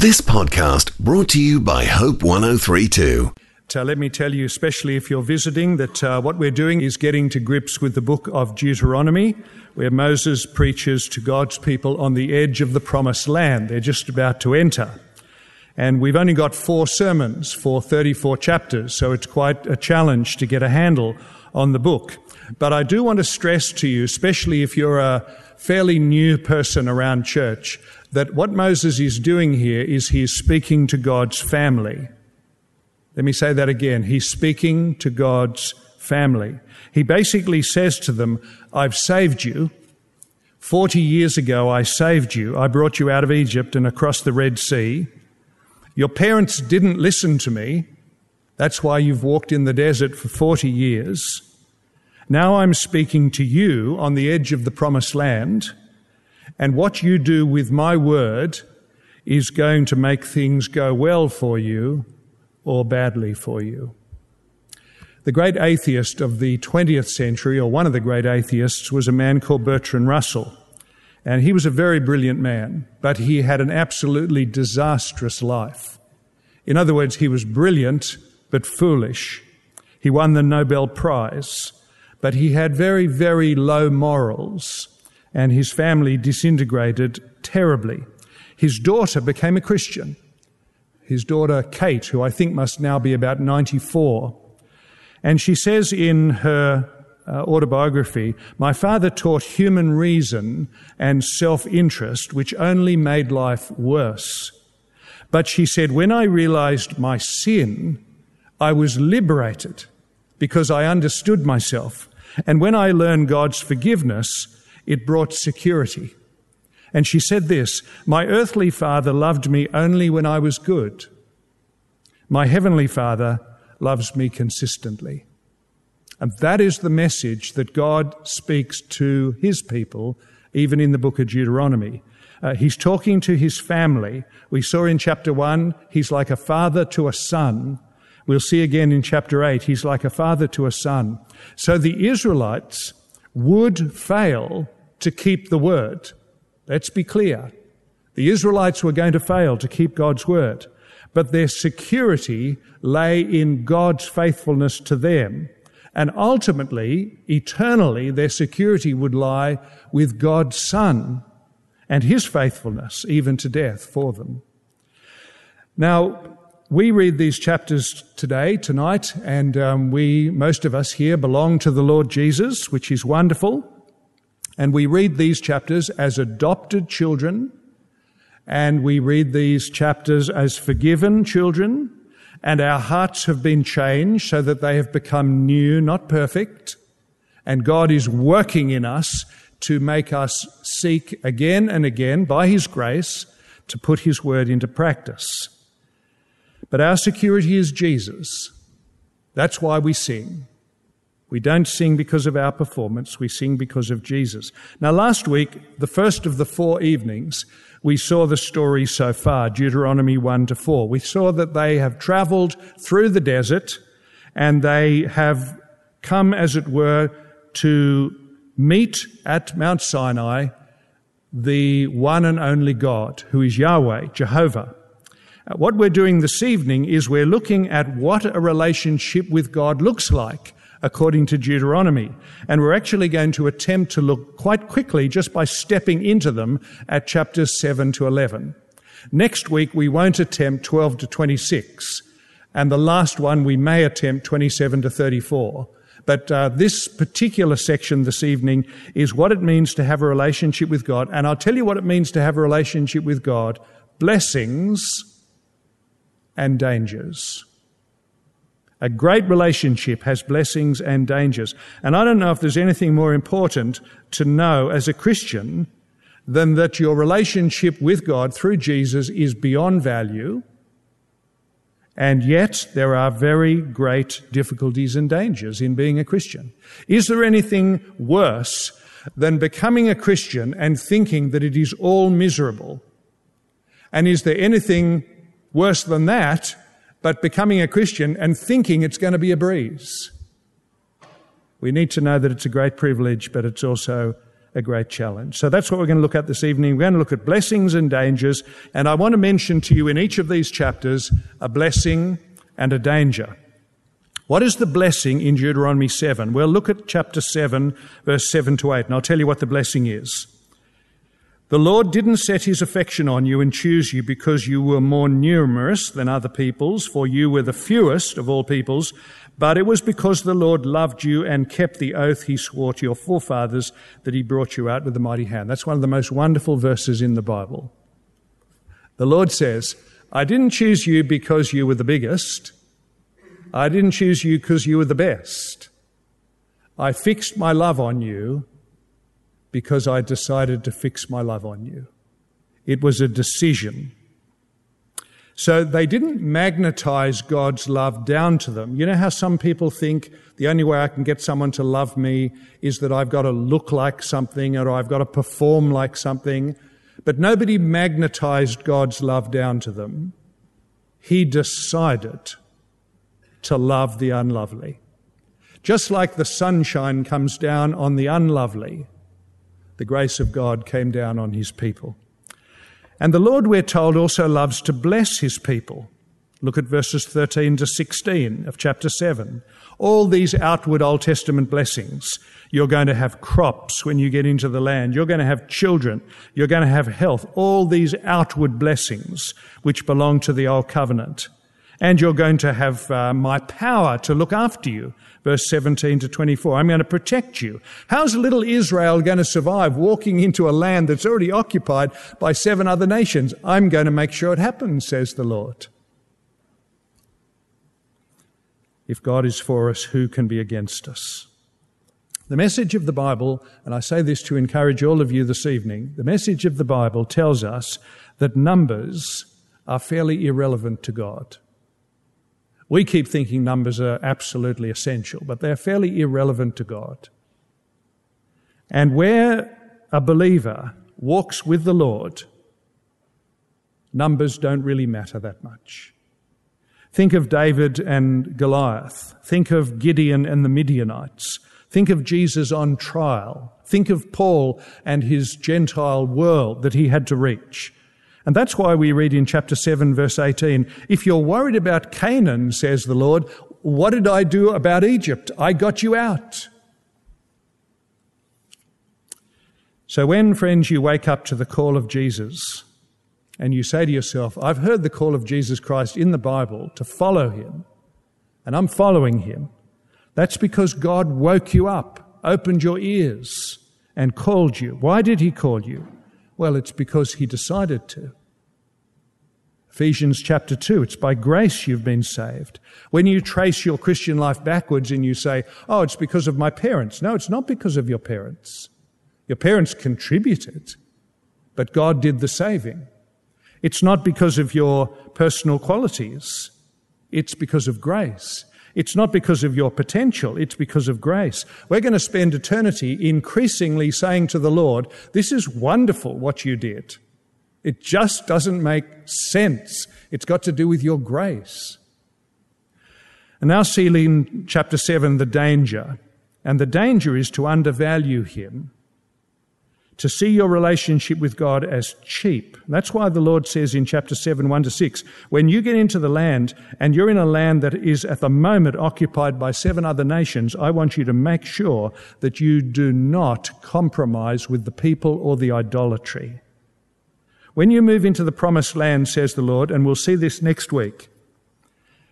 This podcast brought to you by Hope 1032. Uh, let me tell you, especially if you're visiting, that uh, what we're doing is getting to grips with the book of Deuteronomy, where Moses preaches to God's people on the edge of the promised land. They're just about to enter. And we've only got four sermons for 34 chapters, so it's quite a challenge to get a handle on the book. But I do want to stress to you, especially if you're a fairly new person around church, that what Moses is doing here is he is speaking to God's family. Let me say that again. He's speaking to God's family. He basically says to them, I've saved you. Forty years ago, I saved you. I brought you out of Egypt and across the Red Sea. Your parents didn't listen to me. That's why you've walked in the desert for 40 years. Now I'm speaking to you on the edge of the promised land. And what you do with my word is going to make things go well for you or badly for you. The great atheist of the 20th century, or one of the great atheists, was a man called Bertrand Russell. And he was a very brilliant man, but he had an absolutely disastrous life. In other words, he was brilliant, but foolish. He won the Nobel Prize, but he had very, very low morals and his family disintegrated terribly. His daughter became a Christian. His daughter, Kate, who I think must now be about 94. And she says in her uh, autobiography, My father taught human reason and self interest, which only made life worse. But she said, When I realized my sin, I was liberated because I understood myself. And when I learned God's forgiveness, it brought security. And she said this My earthly father loved me only when I was good. My heavenly father loves me consistently. And that is the message that God speaks to his people, even in the book of Deuteronomy. Uh, he's talking to his family. We saw in chapter one, he's like a father to a son. We'll see again in chapter eight, he's like a father to a son. So the Israelites would fail to keep the word. Let's be clear. The Israelites were going to fail to keep God's word, but their security lay in God's faithfulness to them. And ultimately, eternally, their security would lie with God's Son and his faithfulness, even to death for them. Now, we read these chapters today, tonight, and um, we, most of us here, belong to the Lord Jesus, which is wonderful. And we read these chapters as adopted children, and we read these chapters as forgiven children, and our hearts have been changed so that they have become new, not perfect. And God is working in us to make us seek again and again, by His grace, to put His word into practice. But our security is Jesus. That's why we sing. We don't sing because of our performance, we sing because of Jesus. Now, last week, the first of the four evenings, we saw the story so far, Deuteronomy 1 to 4. We saw that they have traveled through the desert and they have come, as it were, to meet at Mount Sinai the one and only God, who is Yahweh, Jehovah. What we're doing this evening is we're looking at what a relationship with God looks like according to Deuteronomy. And we're actually going to attempt to look quite quickly just by stepping into them at chapters 7 to 11. Next week, we won't attempt 12 to 26. And the last one, we may attempt 27 to 34. But uh, this particular section this evening is what it means to have a relationship with God. And I'll tell you what it means to have a relationship with God blessings and dangers. A great relationship has blessings and dangers. And I don't know if there's anything more important to know as a Christian than that your relationship with God through Jesus is beyond value. And yet there are very great difficulties and dangers in being a Christian. Is there anything worse than becoming a Christian and thinking that it is all miserable? And is there anything worse than that but becoming a Christian and thinking it's going to be a breeze. We need to know that it's a great privilege, but it's also a great challenge. So that's what we're going to look at this evening. We're going to look at blessings and dangers. And I want to mention to you in each of these chapters a blessing and a danger. What is the blessing in Deuteronomy 7? Well, look at chapter 7, verse 7 to 8, and I'll tell you what the blessing is. The Lord didn't set his affection on you and choose you because you were more numerous than other peoples, for you were the fewest of all peoples, but it was because the Lord loved you and kept the oath he swore to your forefathers that he brought you out with a mighty hand. That's one of the most wonderful verses in the Bible. The Lord says, I didn't choose you because you were the biggest. I didn't choose you because you were the best. I fixed my love on you because I decided to fix my love on you. It was a decision. So they didn't magnetize God's love down to them. You know how some people think the only way I can get someone to love me is that I've got to look like something or I've got to perform like something. But nobody magnetized God's love down to them. He decided to love the unlovely. Just like the sunshine comes down on the unlovely, the grace of God came down on his people. And the Lord, we're told, also loves to bless his people. Look at verses 13 to 16 of chapter 7. All these outward Old Testament blessings. You're going to have crops when you get into the land. You're going to have children. You're going to have health. All these outward blessings which belong to the Old Covenant. And you're going to have uh, my power to look after you verse 17 to 24. I'm going to protect you. How's little Israel going to survive walking into a land that's already occupied by seven other nations? I'm going to make sure it happens, says the Lord. If God is for us, who can be against us? The message of the Bible, and I say this to encourage all of you this evening, the message of the Bible tells us that numbers are fairly irrelevant to God. We keep thinking numbers are absolutely essential, but they're fairly irrelevant to God. And where a believer walks with the Lord, numbers don't really matter that much. Think of David and Goliath. Think of Gideon and the Midianites. Think of Jesus on trial. Think of Paul and his Gentile world that he had to reach. And that's why we read in chapter 7, verse 18 If you're worried about Canaan, says the Lord, what did I do about Egypt? I got you out. So, when, friends, you wake up to the call of Jesus and you say to yourself, I've heard the call of Jesus Christ in the Bible to follow him, and I'm following him, that's because God woke you up, opened your ears, and called you. Why did he call you? Well, it's because he decided to. Ephesians chapter 2, it's by grace you've been saved. When you trace your Christian life backwards and you say, oh, it's because of my parents. No, it's not because of your parents. Your parents contributed, but God did the saving. It's not because of your personal qualities. It's because of grace. It's not because of your potential, it's because of grace. We're going to spend eternity increasingly saying to the Lord, This is wonderful what you did. It just doesn't make sense. It's got to do with your grace. And now, see in chapter 7 the danger. And the danger is to undervalue Him to see your relationship with God as cheap. That's why the Lord says in chapter 7, 1 to 6, when you get into the land and you're in a land that is at the moment occupied by seven other nations, I want you to make sure that you do not compromise with the people or the idolatry. When you move into the promised land, says the Lord, and we'll see this next week,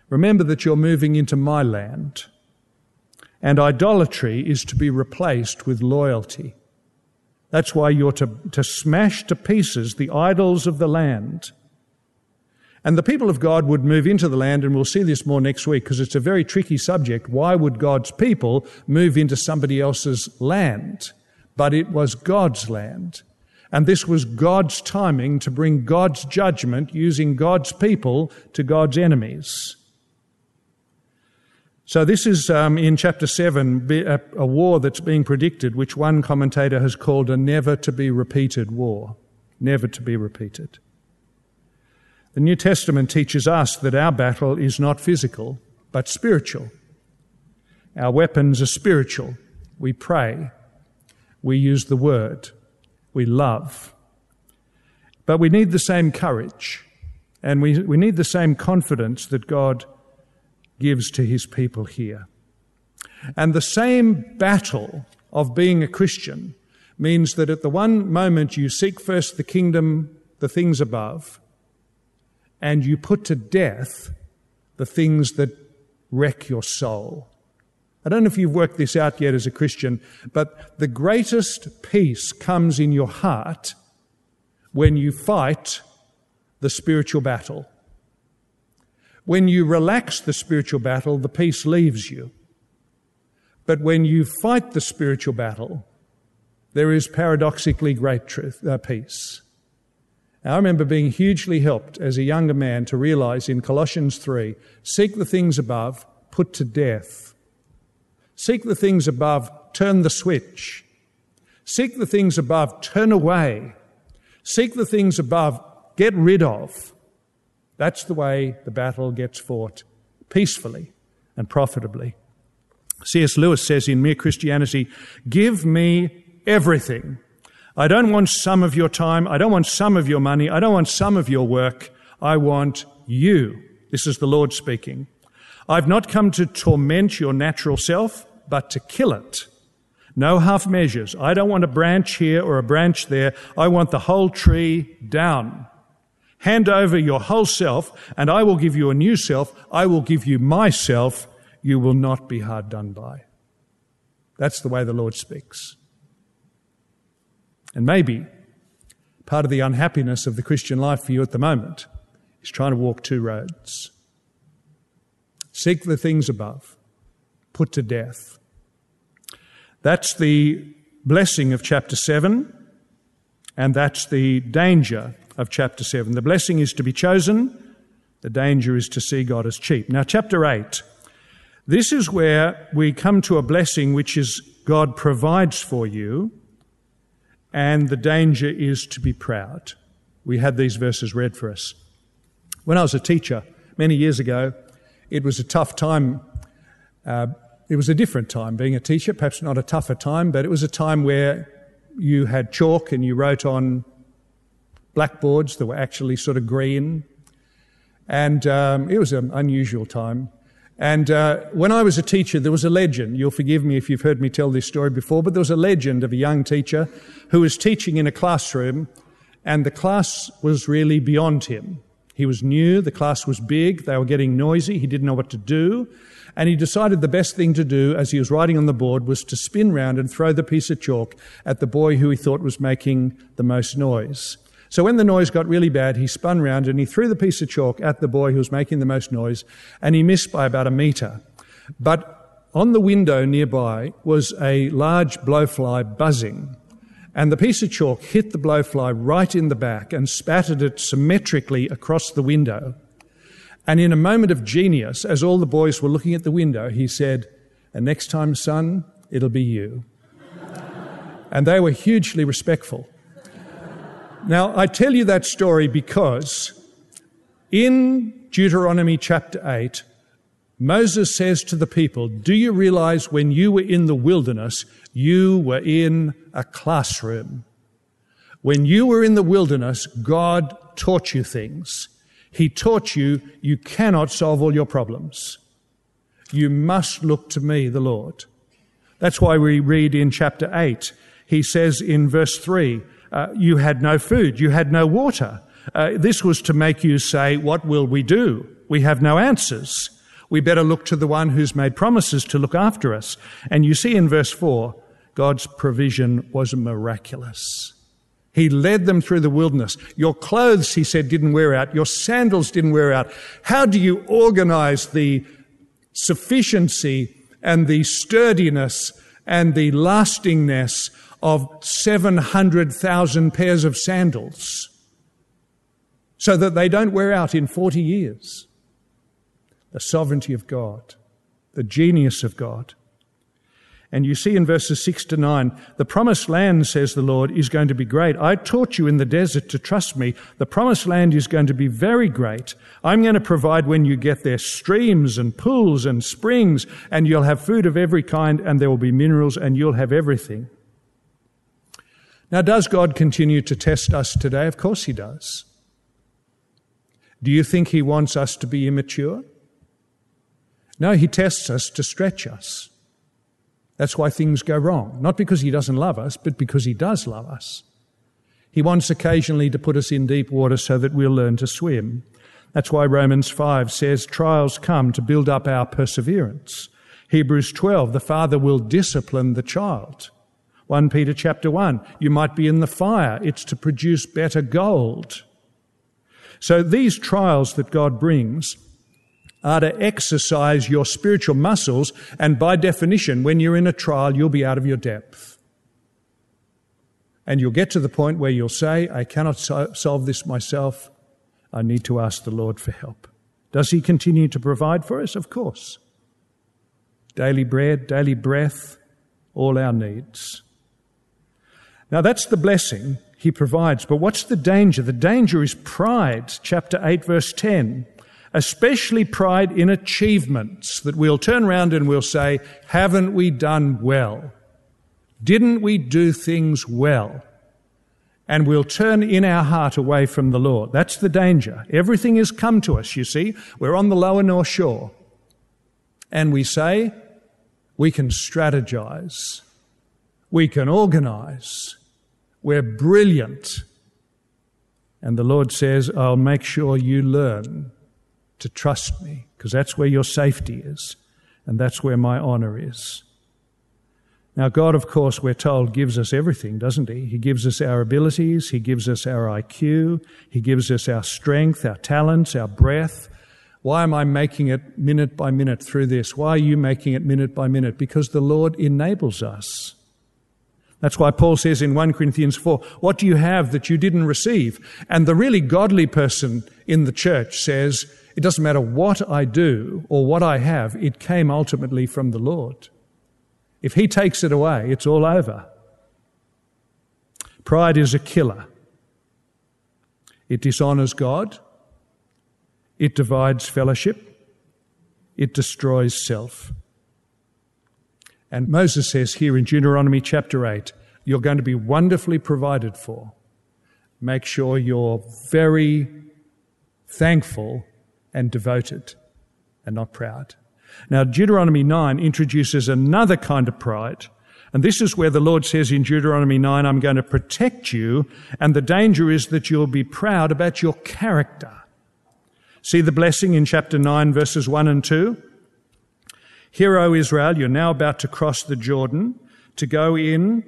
remember that you're moving into my land. And idolatry is to be replaced with loyalty. That's why you're to, to smash to pieces the idols of the land. And the people of God would move into the land, and we'll see this more next week because it's a very tricky subject. Why would God's people move into somebody else's land? But it was God's land. And this was God's timing to bring God's judgment using God's people to God's enemies. So, this is um, in chapter 7, a, a war that's being predicted, which one commentator has called a never to be repeated war. Never to be repeated. The New Testament teaches us that our battle is not physical, but spiritual. Our weapons are spiritual. We pray. We use the word. We love. But we need the same courage and we, we need the same confidence that God gives to his people here. And the same battle of being a Christian means that at the one moment you seek first the kingdom, the things above, and you put to death the things that wreck your soul. I don't know if you've worked this out yet as a Christian, but the greatest peace comes in your heart when you fight the spiritual battle. When you relax the spiritual battle, the peace leaves you. But when you fight the spiritual battle, there is paradoxically great truth, uh, peace. I remember being hugely helped as a younger man to realize in Colossians 3 seek the things above, put to death. Seek the things above, turn the switch. Seek the things above, turn away. Seek the things above, get rid of. That's the way the battle gets fought peacefully and profitably. C.S. Lewis says in Mere Christianity, give me everything I don't want some of your time. I don't want some of your money. I don't want some of your work. I want you. This is the Lord speaking. I've not come to torment your natural self, but to kill it. No half measures. I don't want a branch here or a branch there. I want the whole tree down. Hand over your whole self, and I will give you a new self. I will give you myself. You will not be hard done by. That's the way the Lord speaks. And maybe part of the unhappiness of the Christian life for you at the moment is trying to walk two roads. Seek the things above, put to death. That's the blessing of chapter 7, and that's the danger of chapter 7. The blessing is to be chosen, the danger is to see God as cheap. Now, chapter 8. This is where we come to a blessing which is God provides for you and the danger is to be proud. We had these verses read for us. When I was a teacher many years ago, it was a tough time. Uh, it was a different time being a teacher, perhaps not a tougher time, but it was a time where you had chalk and you wrote on blackboards that were actually sort of green. And um, it was an unusual time. And uh, when I was a teacher, there was a legend. You'll forgive me if you've heard me tell this story before, but there was a legend of a young teacher who was teaching in a classroom, and the class was really beyond him. He was new, the class was big, they were getting noisy, he didn't know what to do, and he decided the best thing to do as he was writing on the board was to spin round and throw the piece of chalk at the boy who he thought was making the most noise. So when the noise got really bad, he spun round and he threw the piece of chalk at the boy who was making the most noise, and he missed by about a metre. But on the window nearby was a large blowfly buzzing, and the piece of chalk hit the blowfly right in the back and spattered it symmetrically across the window. And in a moment of genius, as all the boys were looking at the window, he said, And next time, son, it'll be you. and they were hugely respectful. Now, I tell you that story because in Deuteronomy chapter 8, Moses says to the people, Do you realize when you were in the wilderness, you were in a classroom? When you were in the wilderness, God taught you things. He taught you you cannot solve all your problems. You must look to me, the Lord. That's why we read in chapter 8, he says in verse 3, uh, you had no food, you had no water. Uh, this was to make you say, What will we do? We have no answers. We better look to the one who's made promises to look after us. And you see in verse 4, God's provision was miraculous. He led them through the wilderness. Your clothes, he said, didn't wear out. Your sandals didn't wear out. How do you organize the sufficiency and the sturdiness and the lastingness of 700,000 pairs of sandals so that they don't wear out in 40 years. The sovereignty of God, the genius of God. And you see in verses 6 to 9, the promised land, says the Lord, is going to be great. I taught you in the desert to trust me. The promised land is going to be very great. I'm going to provide when you get there streams and pools and springs, and you'll have food of every kind, and there will be minerals, and you'll have everything. Now, does God continue to test us today? Of course He does. Do you think He wants us to be immature? No, He tests us to stretch us. That's why things go wrong. Not because He doesn't love us, but because He does love us. He wants occasionally to put us in deep water so that we'll learn to swim. That's why Romans 5 says trials come to build up our perseverance. Hebrews 12, the father will discipline the child. 1 Peter chapter 1, you might be in the fire. It's to produce better gold. So these trials that God brings are to exercise your spiritual muscles, and by definition, when you're in a trial, you'll be out of your depth. And you'll get to the point where you'll say, I cannot so- solve this myself. I need to ask the Lord for help. Does He continue to provide for us? Of course. Daily bread, daily breath, all our needs. Now that's the blessing He provides. But what's the danger? The danger is pride. Chapter 8, verse 10 especially pride in achievements that we'll turn around and we'll say, haven't we done well? Didn't we do things well? And we'll turn in our heart away from the Lord. That's the danger. Everything has come to us, you see. We're on the lower north shore. And we say, we can strategize. We can organize. We're brilliant. And the Lord says, I'll make sure you learn to trust me, because that's where your safety is, and that's where my honor is. Now, God, of course, we're told, gives us everything, doesn't He? He gives us our abilities, He gives us our IQ, He gives us our strength, our talents, our breath. Why am I making it minute by minute through this? Why are you making it minute by minute? Because the Lord enables us. That's why Paul says in 1 Corinthians 4, what do you have that you didn't receive? And the really godly person in the church says, it doesn't matter what I do or what I have, it came ultimately from the Lord. If He takes it away, it's all over. Pride is a killer. It dishonors God. It divides fellowship. It destroys self. And Moses says here in Deuteronomy chapter 8, you're going to be wonderfully provided for. Make sure you're very thankful and devoted and not proud. Now, Deuteronomy 9 introduces another kind of pride. And this is where the Lord says in Deuteronomy 9, I'm going to protect you. And the danger is that you'll be proud about your character. See the blessing in chapter 9, verses 1 and 2? Hear, O Israel, you're now about to cross the Jordan to go in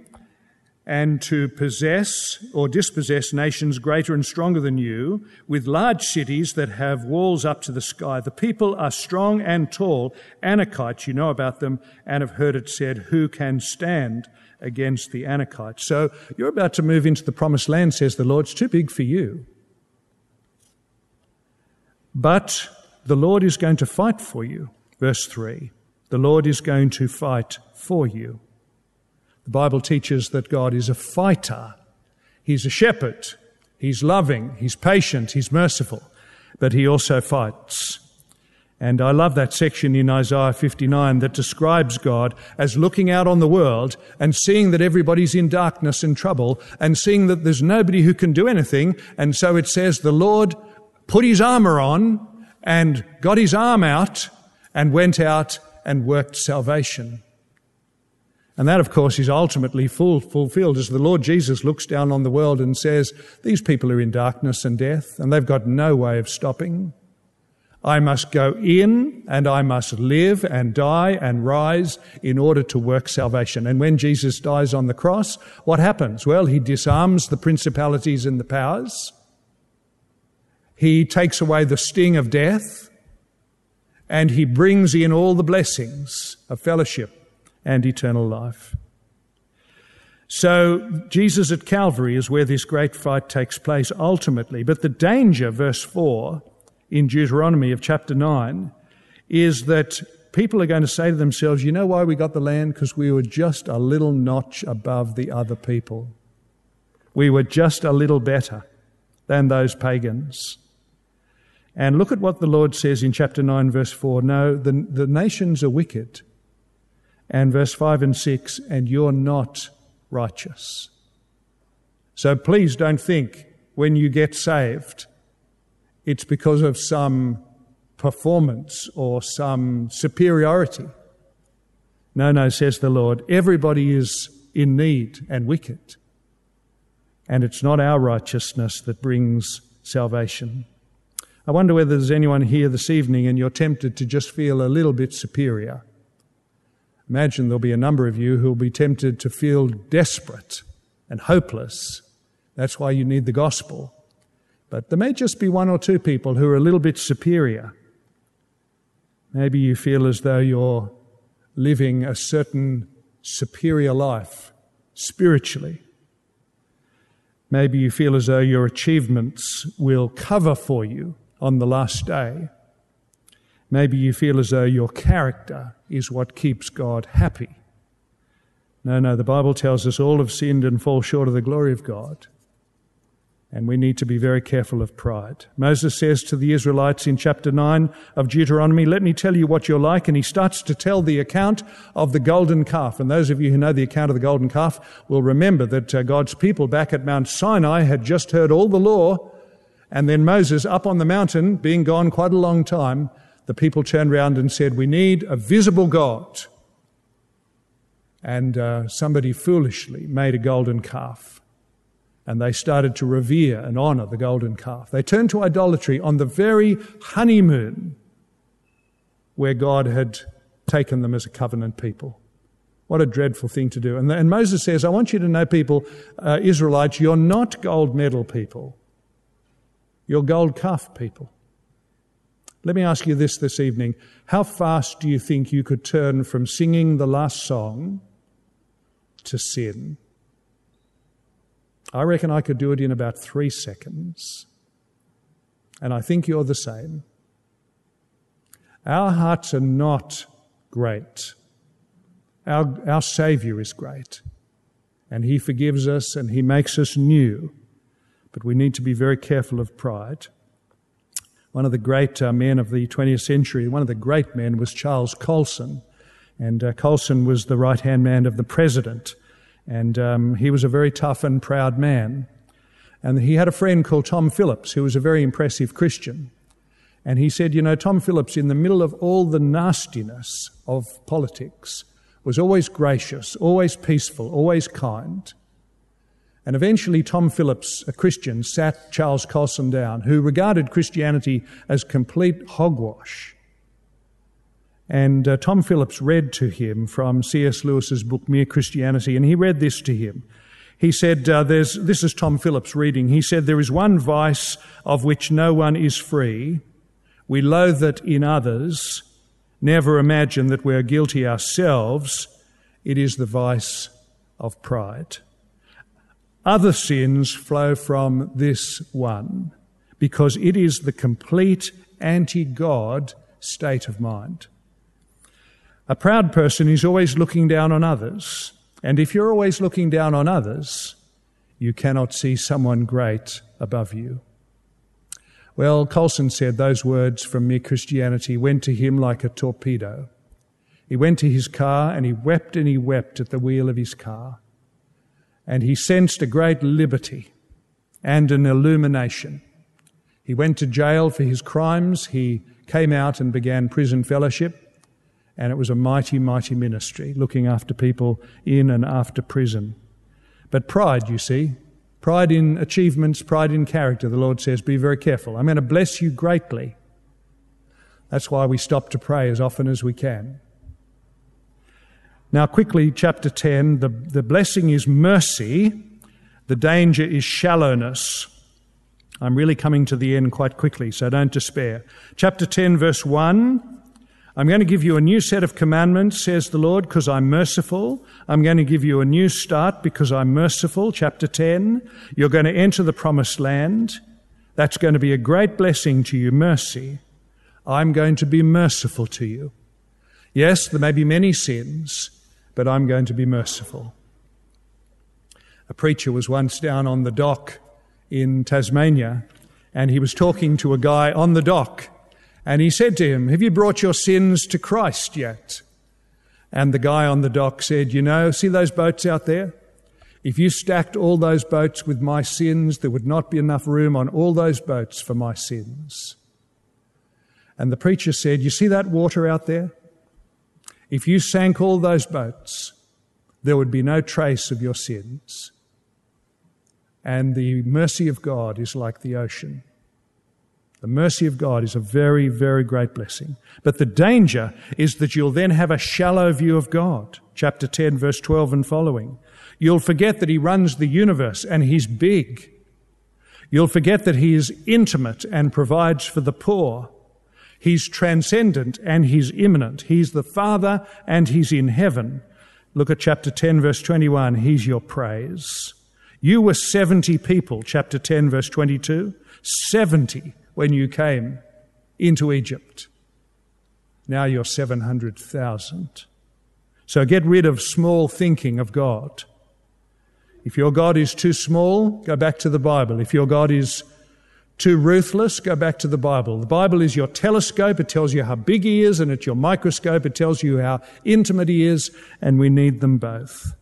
and to possess or dispossess nations greater and stronger than you, with large cities that have walls up to the sky. The people are strong and tall. Anakites, you know about them, and have heard it said, Who can stand against the Anakites? So you're about to move into the promised land, says the Lord. It's too big for you. But the Lord is going to fight for you. Verse 3. The Lord is going to fight for you. The Bible teaches that God is a fighter. He's a shepherd. He's loving. He's patient. He's merciful. But he also fights. And I love that section in Isaiah 59 that describes God as looking out on the world and seeing that everybody's in darkness and trouble and seeing that there's nobody who can do anything. And so it says the Lord put his armor on and got his arm out and went out and worked salvation. And that, of course, is ultimately full, fulfilled as the Lord Jesus looks down on the world and says, These people are in darkness and death, and they've got no way of stopping. I must go in and I must live and die and rise in order to work salvation. And when Jesus dies on the cross, what happens? Well, he disarms the principalities and the powers. He takes away the sting of death and he brings in all the blessings of fellowship and eternal life. So, Jesus at Calvary is where this great fight takes place ultimately. But the danger, verse 4 in Deuteronomy of chapter 9, is that people are going to say to themselves, you know why we got the land? Because we were just a little notch above the other people. We were just a little better than those pagans. And look at what the Lord says in chapter 9, verse 4. No, the, the nations are wicked and verse 5 and 6, and you're not righteous. So please don't think when you get saved, it's because of some performance or some superiority. No, no, says the Lord. Everybody is in need and wicked. And it's not our righteousness that brings salvation. I wonder whether there's anyone here this evening and you're tempted to just feel a little bit superior. Imagine there'll be a number of you who'll be tempted to feel desperate and hopeless. That's why you need the gospel. But there may just be one or two people who are a little bit superior. Maybe you feel as though you're living a certain superior life spiritually. Maybe you feel as though your achievements will cover for you on the last day. Maybe you feel as though your character is what keeps God happy. No, no, the Bible tells us all have sinned and fall short of the glory of God. And we need to be very careful of pride. Moses says to the Israelites in chapter 9 of Deuteronomy, Let me tell you what you're like. And he starts to tell the account of the golden calf. And those of you who know the account of the golden calf will remember that uh, God's people back at Mount Sinai had just heard all the law. And then Moses, up on the mountain, being gone quite a long time, the people turned around and said, We need a visible God. And uh, somebody foolishly made a golden calf and they started to revere and honor the golden calf. They turned to idolatry on the very honeymoon where God had taken them as a covenant people. What a dreadful thing to do. And, and Moses says, I want you to know, people, uh, Israelites, you're not gold medal people. You're gold calf people. Let me ask you this this evening. How fast do you think you could turn from singing the last song to sin? I reckon I could do it in about three seconds. And I think you're the same. Our hearts are not great. Our, our Savior is great. And He forgives us and He makes us new. But we need to be very careful of pride. One of the great uh, men of the 20th century, one of the great men was Charles Colson. And uh, Colson was the right hand man of the president. And um, he was a very tough and proud man. And he had a friend called Tom Phillips, who was a very impressive Christian. And he said, You know, Tom Phillips, in the middle of all the nastiness of politics, was always gracious, always peaceful, always kind. And eventually, Tom Phillips, a Christian, sat Charles Colson down, who regarded Christianity as complete hogwash. And uh, Tom Phillips read to him from C.S. Lewis's book, Mere Christianity, and he read this to him. He said, uh, This is Tom Phillips reading. He said, There is one vice of which no one is free. We loathe it in others, never imagine that we are guilty ourselves. It is the vice of pride. Other sins flow from this one because it is the complete anti God state of mind. A proud person is always looking down on others. And if you're always looking down on others, you cannot see someone great above you. Well, Colson said those words from Mere Christianity went to him like a torpedo. He went to his car and he wept and he wept at the wheel of his car. And he sensed a great liberty and an illumination. He went to jail for his crimes. He came out and began prison fellowship. And it was a mighty, mighty ministry, looking after people in and after prison. But pride, you see, pride in achievements, pride in character, the Lord says, be very careful. I'm going to bless you greatly. That's why we stop to pray as often as we can. Now, quickly, chapter 10 the, the blessing is mercy, the danger is shallowness. I'm really coming to the end quite quickly, so don't despair. Chapter 10, verse 1 I'm going to give you a new set of commandments, says the Lord, because I'm merciful. I'm going to give you a new start because I'm merciful. Chapter 10. You're going to enter the promised land. That's going to be a great blessing to you, mercy. I'm going to be merciful to you. Yes, there may be many sins, but I'm going to be merciful. A preacher was once down on the dock in Tasmania, and he was talking to a guy on the dock and he said to him, Have you brought your sins to Christ yet? And the guy on the dock said, You know, see those boats out there? If you stacked all those boats with my sins, there would not be enough room on all those boats for my sins. And the preacher said, You see that water out there? If you sank all those boats, there would be no trace of your sins. And the mercy of God is like the ocean. The mercy of God is a very, very great blessing. But the danger is that you'll then have a shallow view of God. Chapter 10, verse 12 and following. You'll forget that He runs the universe and He's big. You'll forget that He is intimate and provides for the poor. He's transcendent and He's immanent. He's the Father and He's in heaven. Look at chapter 10, verse 21. He's your praise. You were 70 people, chapter 10, verse 22. 70 when you came into Egypt. Now you're 700,000. So get rid of small thinking of God. If your God is too small, go back to the Bible. If your God is too ruthless, go back to the Bible. The Bible is your telescope. It tells you how big he is, and it's your microscope. It tells you how intimate he is, and we need them both.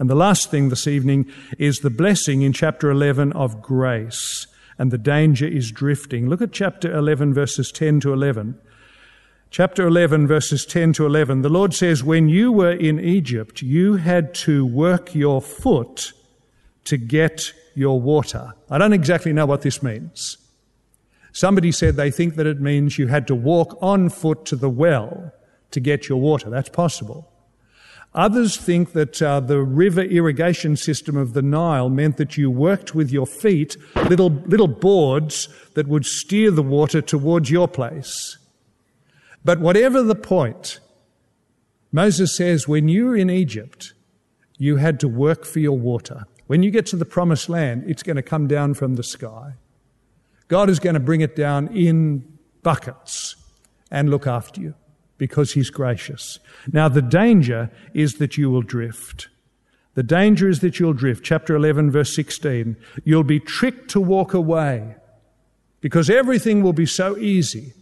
And the last thing this evening is the blessing in chapter 11 of grace, and the danger is drifting. Look at chapter 11, verses 10 to 11. Chapter 11, verses 10 to 11. The Lord says, When you were in Egypt, you had to work your foot to get your water. I don't exactly know what this means. Somebody said they think that it means you had to walk on foot to the well to get your water. That's possible. Others think that uh, the river irrigation system of the Nile meant that you worked with your feet, little, little boards that would steer the water towards your place. But whatever the point, Moses says when you were in Egypt, you had to work for your water. When you get to the promised land, it's going to come down from the sky. God is going to bring it down in buckets and look after you because he's gracious. Now, the danger is that you will drift. The danger is that you'll drift. Chapter 11, verse 16. You'll be tricked to walk away because everything will be so easy.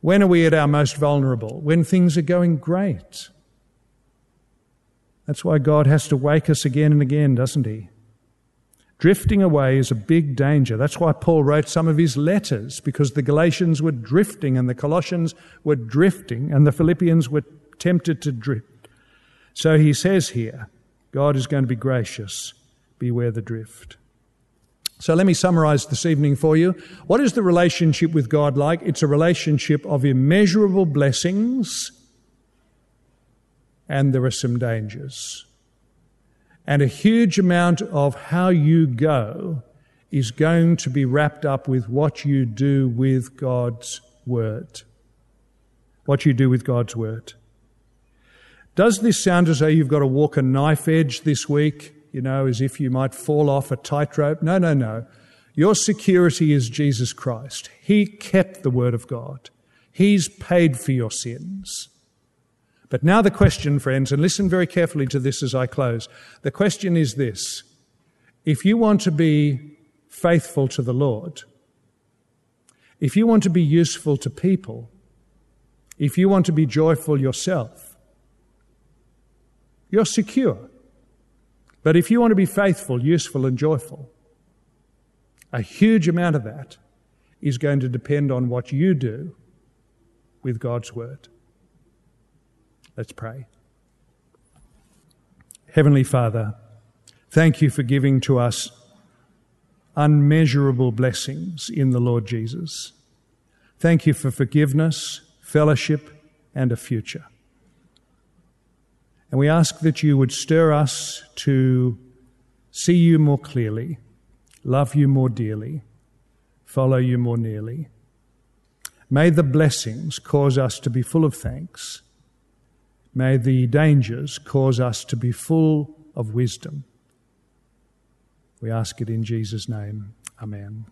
When are we at our most vulnerable? When things are going great. That's why God has to wake us again and again, doesn't He? Drifting away is a big danger. That's why Paul wrote some of his letters, because the Galatians were drifting and the Colossians were drifting and the Philippians were tempted to drift. So he says here, God is going to be gracious. Beware the drift. So let me summarize this evening for you. What is the relationship with God like? It's a relationship of immeasurable blessings, and there are some dangers. And a huge amount of how you go is going to be wrapped up with what you do with God's Word. What you do with God's Word. Does this sound as though you've got to walk a knife edge this week? you know, as if you might fall off a tightrope. No, no, no. Your security is Jesus Christ. He kept the Word of God. He's paid for your sins. But now the question, friends, and listen very carefully to this as I close. The question is this. If you want to be faithful to the Lord, if you want to be useful to people, if you want to be joyful yourself, you're secure. But if you want to be faithful, useful, and joyful, a huge amount of that is going to depend on what you do with God's Word. Let's pray. Heavenly Father, thank you for giving to us unmeasurable blessings in the Lord Jesus. Thank you for forgiveness, fellowship, and a future. And we ask that you would stir us to see you more clearly, love you more dearly, follow you more nearly. May the blessings cause us to be full of thanks. May the dangers cause us to be full of wisdom. We ask it in Jesus' name. Amen.